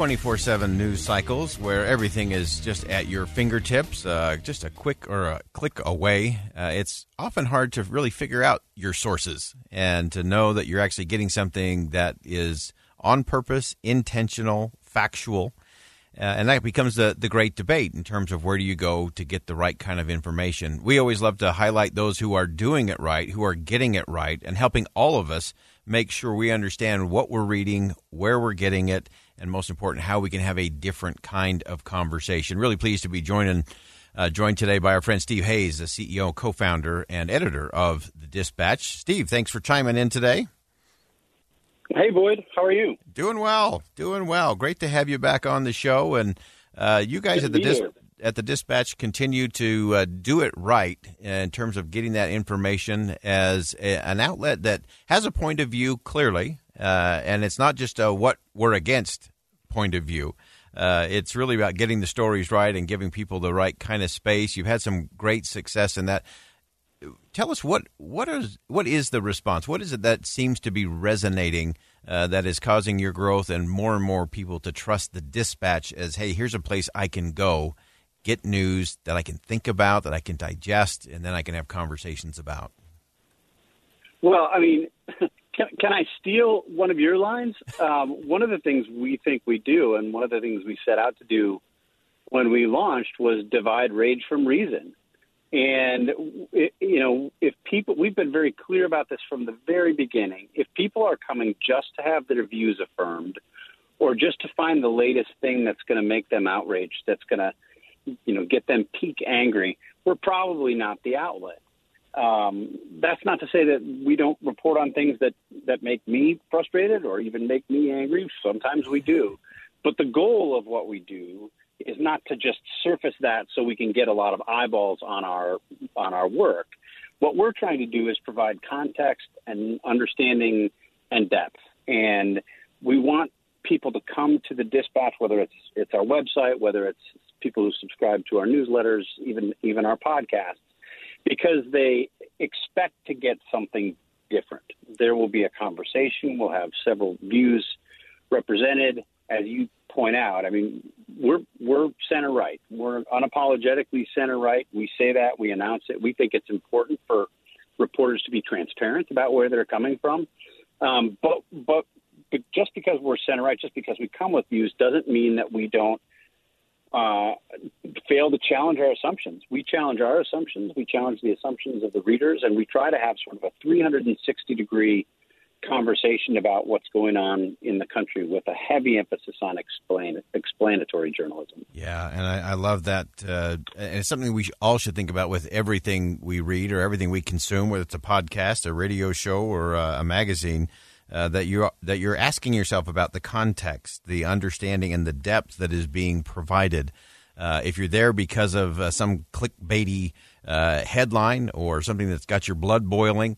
24 7 news cycles where everything is just at your fingertips, uh, just a quick or a click away, uh, it's often hard to really figure out your sources and to know that you're actually getting something that is on purpose, intentional, factual. Uh, and that becomes the, the great debate in terms of where do you go to get the right kind of information. We always love to highlight those who are doing it right, who are getting it right, and helping all of us make sure we understand what we're reading, where we're getting it, and most important, how we can have a different kind of conversation. Really pleased to be joining, uh, joined today by our friend Steve Hayes, the CEO, co-founder, and editor of the Dispatch. Steve, thanks for chiming in today. Hey, Boyd, how are you? Doing well, doing well. Great to have you back on the show, and uh, you guys at the Dis- at the Dispatch continue to uh, do it right in terms of getting that information as a, an outlet that has a point of view clearly, uh, and it's not just a what we're against point of view. Uh, it's really about getting the stories right and giving people the right kind of space. You've had some great success in that. Tell us what what is what is the response? What is it that seems to be resonating uh, that is causing your growth and more and more people to trust the dispatch as hey, here's a place I can go, get news that I can think about, that I can digest, and then I can have conversations about. Well, I mean, can, can I steal one of your lines? Um, one of the things we think we do, and one of the things we set out to do when we launched was divide rage from reason. And, it, you know, if people, we've been very clear about this from the very beginning. If people are coming just to have their views affirmed or just to find the latest thing that's going to make them outraged, that's going to, you know, get them peak angry, we're probably not the outlet. Um, that's not to say that we don't report on things that, that make me frustrated or even make me angry. Sometimes we do. But the goal of what we do is not to just surface that so we can get a lot of eyeballs on our on our work. What we're trying to do is provide context and understanding and depth. And we want people to come to the dispatch, whether it's it's our website, whether it's people who subscribe to our newsletters, even even our podcasts because they expect to get something different. There will be a conversation. We'll have several views represented, as you point out. I mean, we're we're center right. We're unapologetically center right. We say that. We announce it. We think it's important for reporters to be transparent about where they're coming from. Um, but but but just because we're center right, just because we come with views, doesn't mean that we don't uh, fail to challenge our assumptions. We challenge our assumptions, we challenge the assumptions of the readers, and we try to have sort of a 360 degree conversation about what's going on in the country with a heavy emphasis on explain, explanatory journalism. Yeah, and I, I love that. Uh, and it's something we all should think about with everything we read or everything we consume, whether it's a podcast, a radio show, or uh, a magazine. Uh, that you're that you're asking yourself about the context, the understanding, and the depth that is being provided. Uh, if you're there because of uh, some clickbaity uh, headline or something that's got your blood boiling,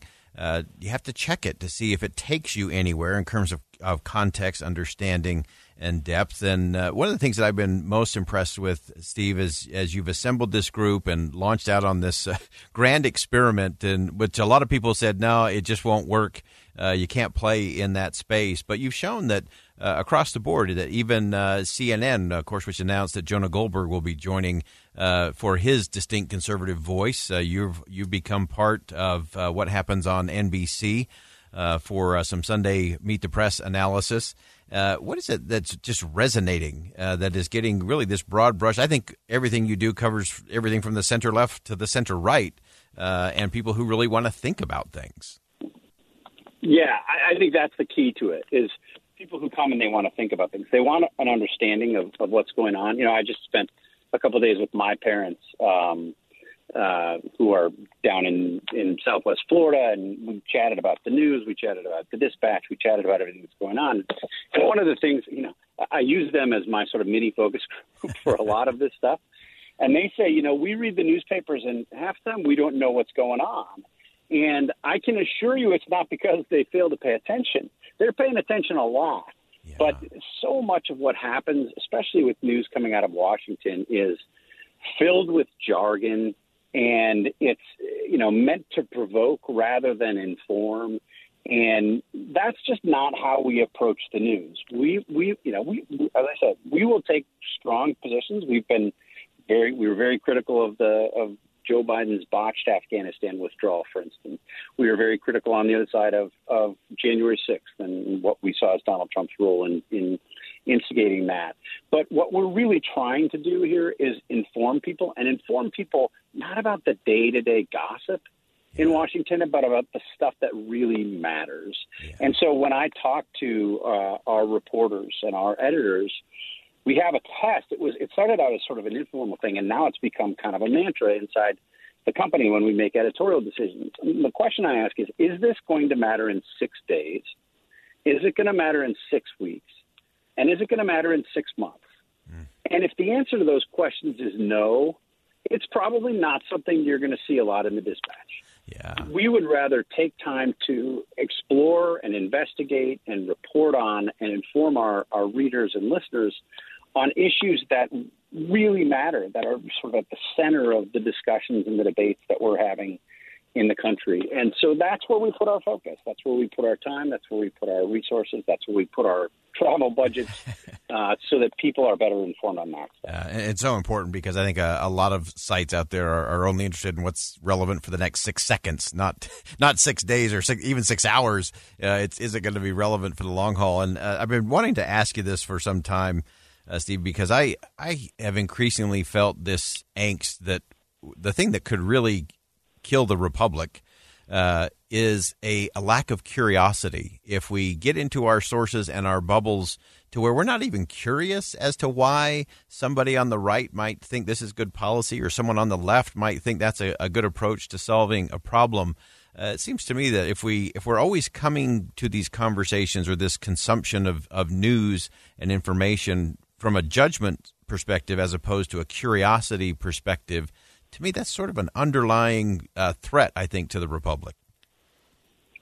you have to check it to see if it takes you anywhere in terms of, of context, understanding, and depth. And uh, one of the things that I've been most impressed with, Steve, is as you've assembled this group and launched out on this uh, grand experiment, and which a lot of people said, no, it just won't work. Uh, you can't play in that space. But you've shown that uh, across the board, that even uh, CNN, of course, which announced that Jonah Goldberg will be joining uh, for his distinct conservative voice. you've you've become part of what happens on NBC. For some Sunday Meet the Press analysis. Uh, what is it that's just resonating that is getting really this broad brush? I think everything you do covers everything from the center left to the center right, and people who really want to think about things. Yeah, I, I think that's the key to it. Is people who come and they want to think about things. They want an understanding of, of what's going on. You know, I just spent a couple of days with my parents. Um, uh, who are down in, in Southwest Florida, and we chatted about the news, we chatted about the dispatch, we chatted about everything that's going on. And one of the things, you know, I use them as my sort of mini focus group for a lot of this stuff. And they say, you know, we read the newspapers, and half the time we don't know what's going on. And I can assure you it's not because they fail to pay attention. They're paying attention a lot. Yeah. But so much of what happens, especially with news coming out of Washington, is filled with jargon and it's you know meant to provoke rather than inform. And that's just not how we approach the news. We we you know we as i said we will take strong positions. We've been very we were very critical of the of Joe Biden's botched Afghanistan withdrawal, for instance. We were very critical on the other side of, of January 6th and what we saw as Donald Trump's role in, in instigating that. But what we're really trying to do here is inform people and inform people not about the day to day gossip in Washington, but about the stuff that really matters. Yeah. And so when I talk to uh, our reporters and our editors, we have a test. It was it started out as sort of an informal thing, and now it's become kind of a mantra inside the company when we make editorial decisions. the question I ask is: Is this going to matter in six days? Is it going to matter in six weeks? And is it going to matter in six months? Mm. And if the answer to those questions is no, it's probably not something you're going to see a lot in the dispatch. Yeah. We would rather take time to explore and investigate and report on and inform our, our readers and listeners on issues that really matter, that are sort of at the center of the discussions and the debates that we're having in the country. And so that's where we put our focus. That's where we put our time. That's where we put our resources. That's where we put our travel budgets uh, so that people are better informed on that. Uh, it's so important because I think a, a lot of sites out there are, are, only interested in what's relevant for the next six seconds, not not six days or six, even six hours. Uh, it's is it going to be relevant for the long haul? And uh, I've been wanting to ask you this for some time, uh, Steve, because I I have increasingly felt this angst that the thing that could really kill the republic uh, is a, a, lack of curiosity. If we get into our sources and our bubbles to where we're not even curious as to why somebody on the right might think this is good policy or someone on the left might think that's a, a good approach to solving a problem. Uh, it seems to me that if we if we're always coming to these conversations or this consumption of, of news and information from a judgment perspective as opposed to a curiosity perspective, to me, that's sort of an underlying uh, threat, I think, to the republic.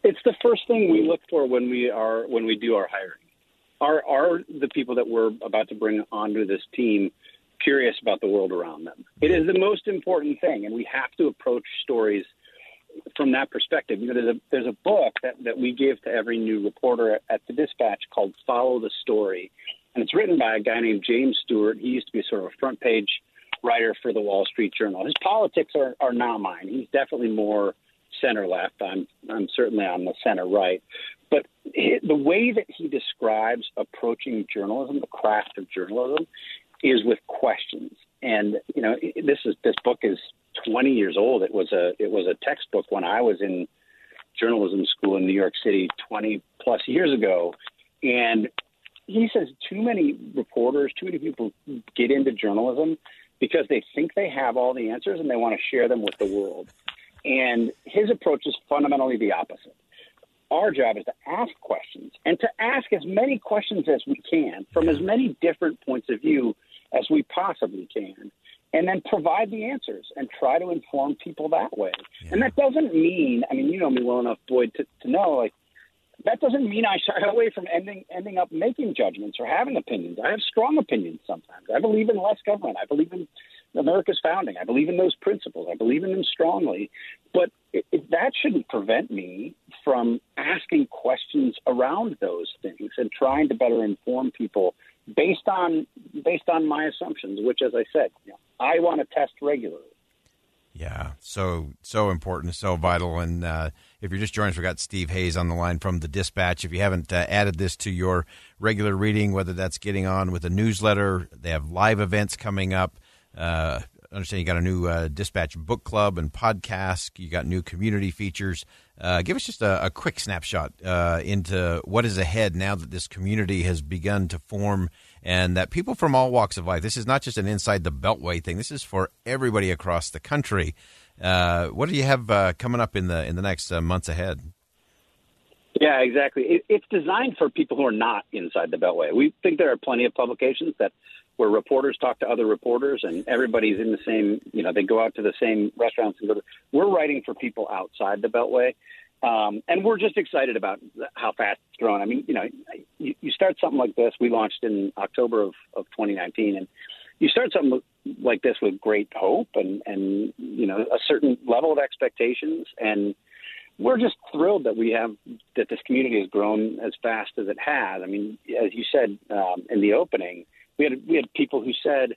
It's the first thing we look for when we are when we do our hiring. Are are the people that we're about to bring onto this team curious about the world around them? It is the most important thing, and we have to approach stories from that perspective. You know, there's a there's a book that, that we give to every new reporter at, at the Dispatch called Follow the Story, and it's written by a guy named James Stewart. He used to be sort of a front page writer for the Wall Street Journal. His politics are, are not mine. He's definitely more center left. I'm I'm certainly on the center right. But the way that he describes approaching journalism, the craft of journalism, is with questions. And you know, this is this book is 20 years old. It was a it was a textbook when I was in journalism school in New York City 20 plus years ago. And he says too many reporters, too many people get into journalism because they think they have all the answers and they want to share them with the world. And his approach is fundamentally the opposite. Our job is to ask questions and to ask as many questions as we can from as many different points of view as we possibly can. and then provide the answers and try to inform people that way. Yeah. And that doesn't mean, I mean, you know me well enough, Boyd, to, to know like that doesn't mean I shy away from ending ending up making judgments or having opinions. I have strong opinions sometimes. I believe in less government. I believe in America's founding. I believe in those principles. I believe in them strongly. But it, it, that shouldn't prevent me from asking questions around those things and trying to better inform people based on based on my assumptions. Which, as I said, you know, I want to test regularly. Yeah, so so important, so vital. And uh, if you're just joining us, we got Steve Hayes on the line from the Dispatch. If you haven't uh, added this to your regular reading, whether that's getting on with a newsletter, they have live events coming up. Uh, understand you got a new uh, Dispatch book club and podcast. You got new community features. Uh, give us just a, a quick snapshot uh, into what is ahead now that this community has begun to form and that people from all walks of life. This is not just an inside the Beltway thing. This is for everybody across the country. Uh, what do you have uh, coming up in the in the next uh, months ahead? Yeah, exactly. It, it's designed for people who are not inside the Beltway. We think there are plenty of publications that where reporters talk to other reporters and everybody's in the same. You know, they go out to the same restaurants and go. To, we're writing for people outside the Beltway. Um, and we're just excited about how fast it's growing. I mean, you know, you, you start something like this. We launched in October of, of 2019, and you start something like this with great hope and, and you know a certain level of expectations. And we're just thrilled that we have that this community has grown as fast as it has. I mean, as you said um, in the opening, we had we had people who said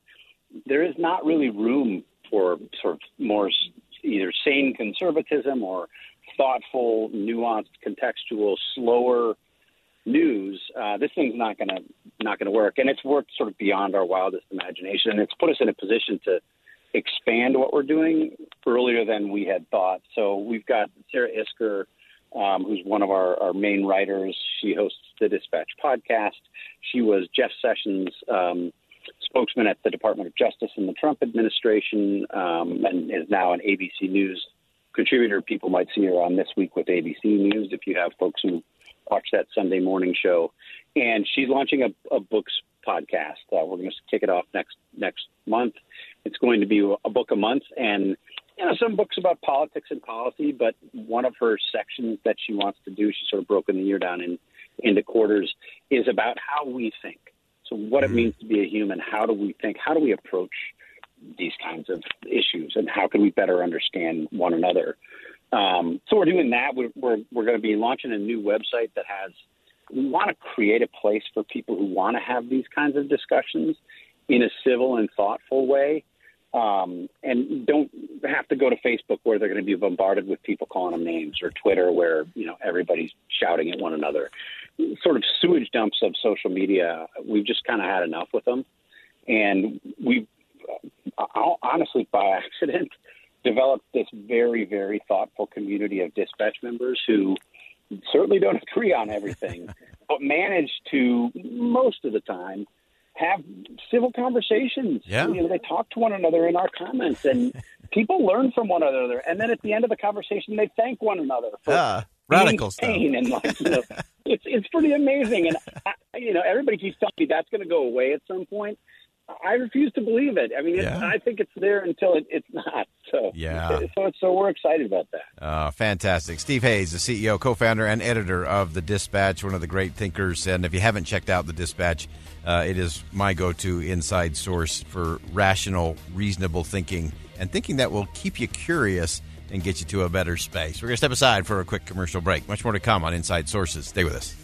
there is not really room for sort of more either sane conservatism or thoughtful, nuanced, contextual, slower news, uh, this thing's not going to not going to work. And it's worked sort of beyond our wildest imagination, and it's put us in a position to expand what we're doing earlier than we had thought. So we've got Sarah Isgur. um, who's one of our, our main writers. She hosts the Dispatch podcast. She was Jeff Sessions. Um, spokesman at the Department of Justice in the Trump administration, um, and is now an ABC News contributor. People might see her on This Week with ABC News if you have folks who watch that Sunday morning show. And she's launching a, a books podcast. Uh, we're going to kick it off next next month. It's going to be a book a month, and you know some books about politics and policy. But one of her sections that she wants to do, she's sort of broken the year down in into quarters, is about how we think. So what it mm-hmm. means to be a human. How do we think? How do we approach these kinds of issues, and how can we better understand one another? Um, so we're doing that. We're we're, we're going to be launching a new website that has. We want to create a place for people who want to have these kinds of discussions in a civil and thoughtful way, um, and don't have to go to Facebook where they're going to be bombarded with people calling them names, or Twitter where you know everybody's shouting at one another. Sort of sewage dumps of social media. We've just kind of had enough with them, and we honestly, by accident, developed this very, very thoughtful community of dispatch members who certainly don't agree on everything, but manage to, most of the time, have civil conversations. Yeah. You know, they talk to one another in our comments, and people learn from one another. And then at the end of the conversation, they thank one another for yeah, radical pain and like, you know, it's it's pretty amazing. And I, you know, everybody keeps telling me that's going to go away at some point. I refuse to believe it. I mean, yeah. I think it's there until it, it's not. So yeah, so so we're excited about that. Uh, fantastic, Steve Hayes, the CEO, co-founder, and editor of the Dispatch, one of the great thinkers. And if you haven't checked out the Dispatch, uh, it is my go-to inside source for rational, reasonable thinking and thinking that will keep you curious and get you to a better space. We're going to step aside for a quick commercial break. Much more to come on Inside Sources. Stay with us.